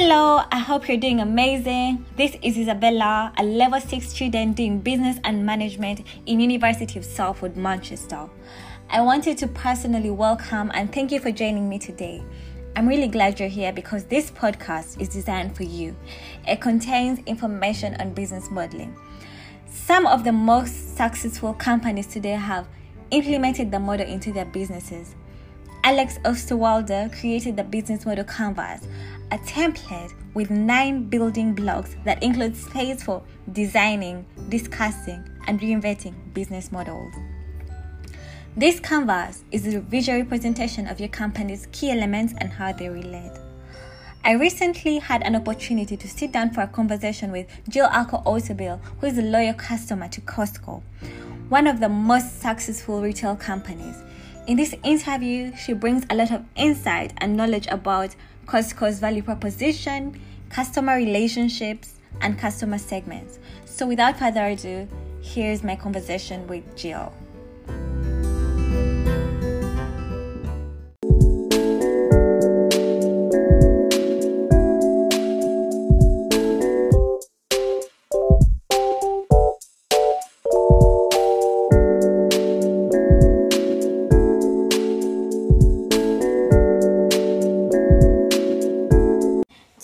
Hello, I hope you're doing amazing. This is Isabella, a level 6 student doing business and management in University of Salford, Manchester. I wanted to personally welcome and thank you for joining me today. I'm really glad you're here because this podcast is designed for you. It contains information on business modeling. Some of the most successful companies today have implemented the model into their businesses. Alex Osterwalder created the business model canvas, a template with nine building blocks that include space for designing, discussing, and reinventing business models. This canvas is a visual representation of your company's key elements and how they relate. I recently had an opportunity to sit down for a conversation with Jill Alco Otabil, who is a loyal customer to Costco, one of the most successful retail companies. In this interview, she brings a lot of insight and knowledge about Costco's value proposition, customer relationships, and customer segments. So, without further ado, here's my conversation with Jill.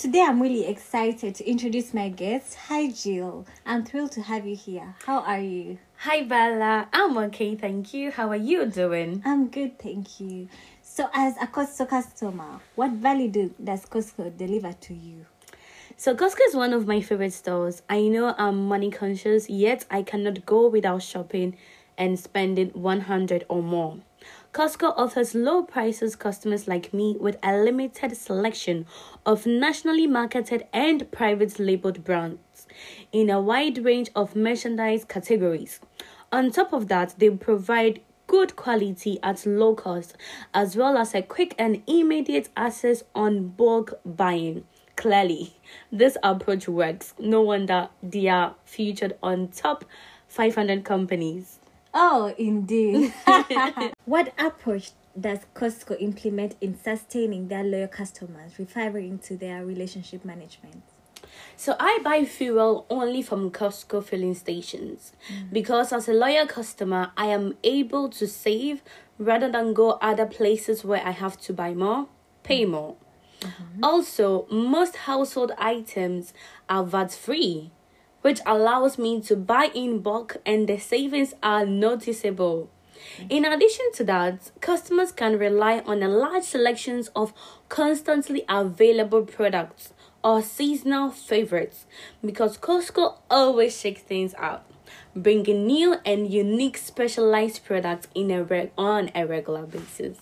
I'm really excited to introduce my guest. Hi, Jill. I'm thrilled to have you here. How are you? Hi, Bella. I'm okay, thank you. How are you doing? I'm good, thank you. So, as a Costco customer, what value do, does Costco deliver to you? So, Costco is one of my favorite stores. I know I'm money conscious, yet I cannot go without shopping and spending 100 or more. Costco offers low prices customers like me with a limited selection of nationally marketed and private labeled brands in a wide range of merchandise categories. On top of that, they provide good quality at low cost as well as a quick and immediate access on bulk buying. Clearly, this approach works. No wonder they are featured on top 500 companies. Oh, indeed. what approach does Costco implement in sustaining their loyal customers, referring to their relationship management? So I buy fuel only from Costco filling stations mm-hmm. because as a loyal customer, I am able to save rather than go other places where I have to buy more, pay mm-hmm. more. Mm-hmm. Also, most household items are VAT free which allows me to buy in bulk and the savings are noticeable. In addition to that, customers can rely on a large selections of constantly available products or seasonal favorites because Costco always shakes things up, bringing new and unique specialized products in a reg- on a regular basis.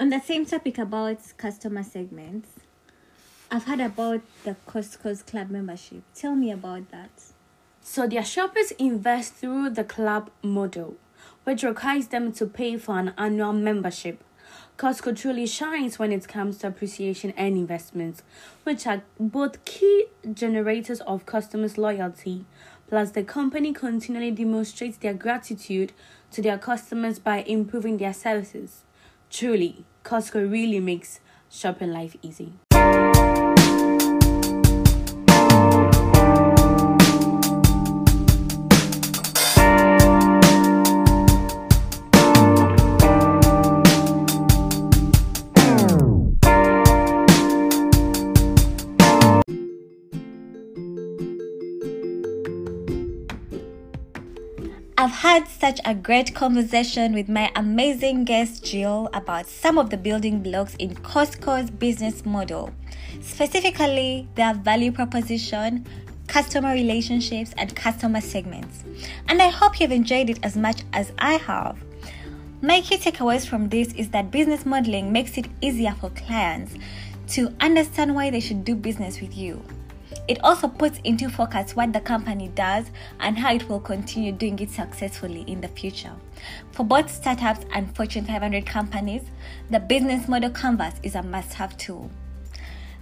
On the same topic about customer segments, I've heard about the Costco's club membership. Tell me about that. So their shoppers invest through the club model, which requires them to pay for an annual membership. Costco truly shines when it comes to appreciation and investments, which are both key generators of customers' loyalty. Plus, the company continually demonstrates their gratitude to their customers by improving their services. Truly, Costco really makes shopping life easy. I've had such a great conversation with my amazing guest Jill about some of the building blocks in Costco's business model, specifically their value proposition, customer relationships, and customer segments. And I hope you've enjoyed it as much as I have. My key takeaways from this is that business modeling makes it easier for clients to understand why they should do business with you. It also puts into focus what the company does and how it will continue doing it successfully in the future. For both startups and Fortune 500 companies, the business model canvas is a must have tool.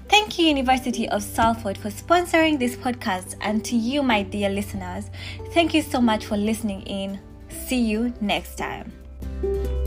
Thank you, University of Salford, for sponsoring this podcast, and to you, my dear listeners, thank you so much for listening in. See you next time.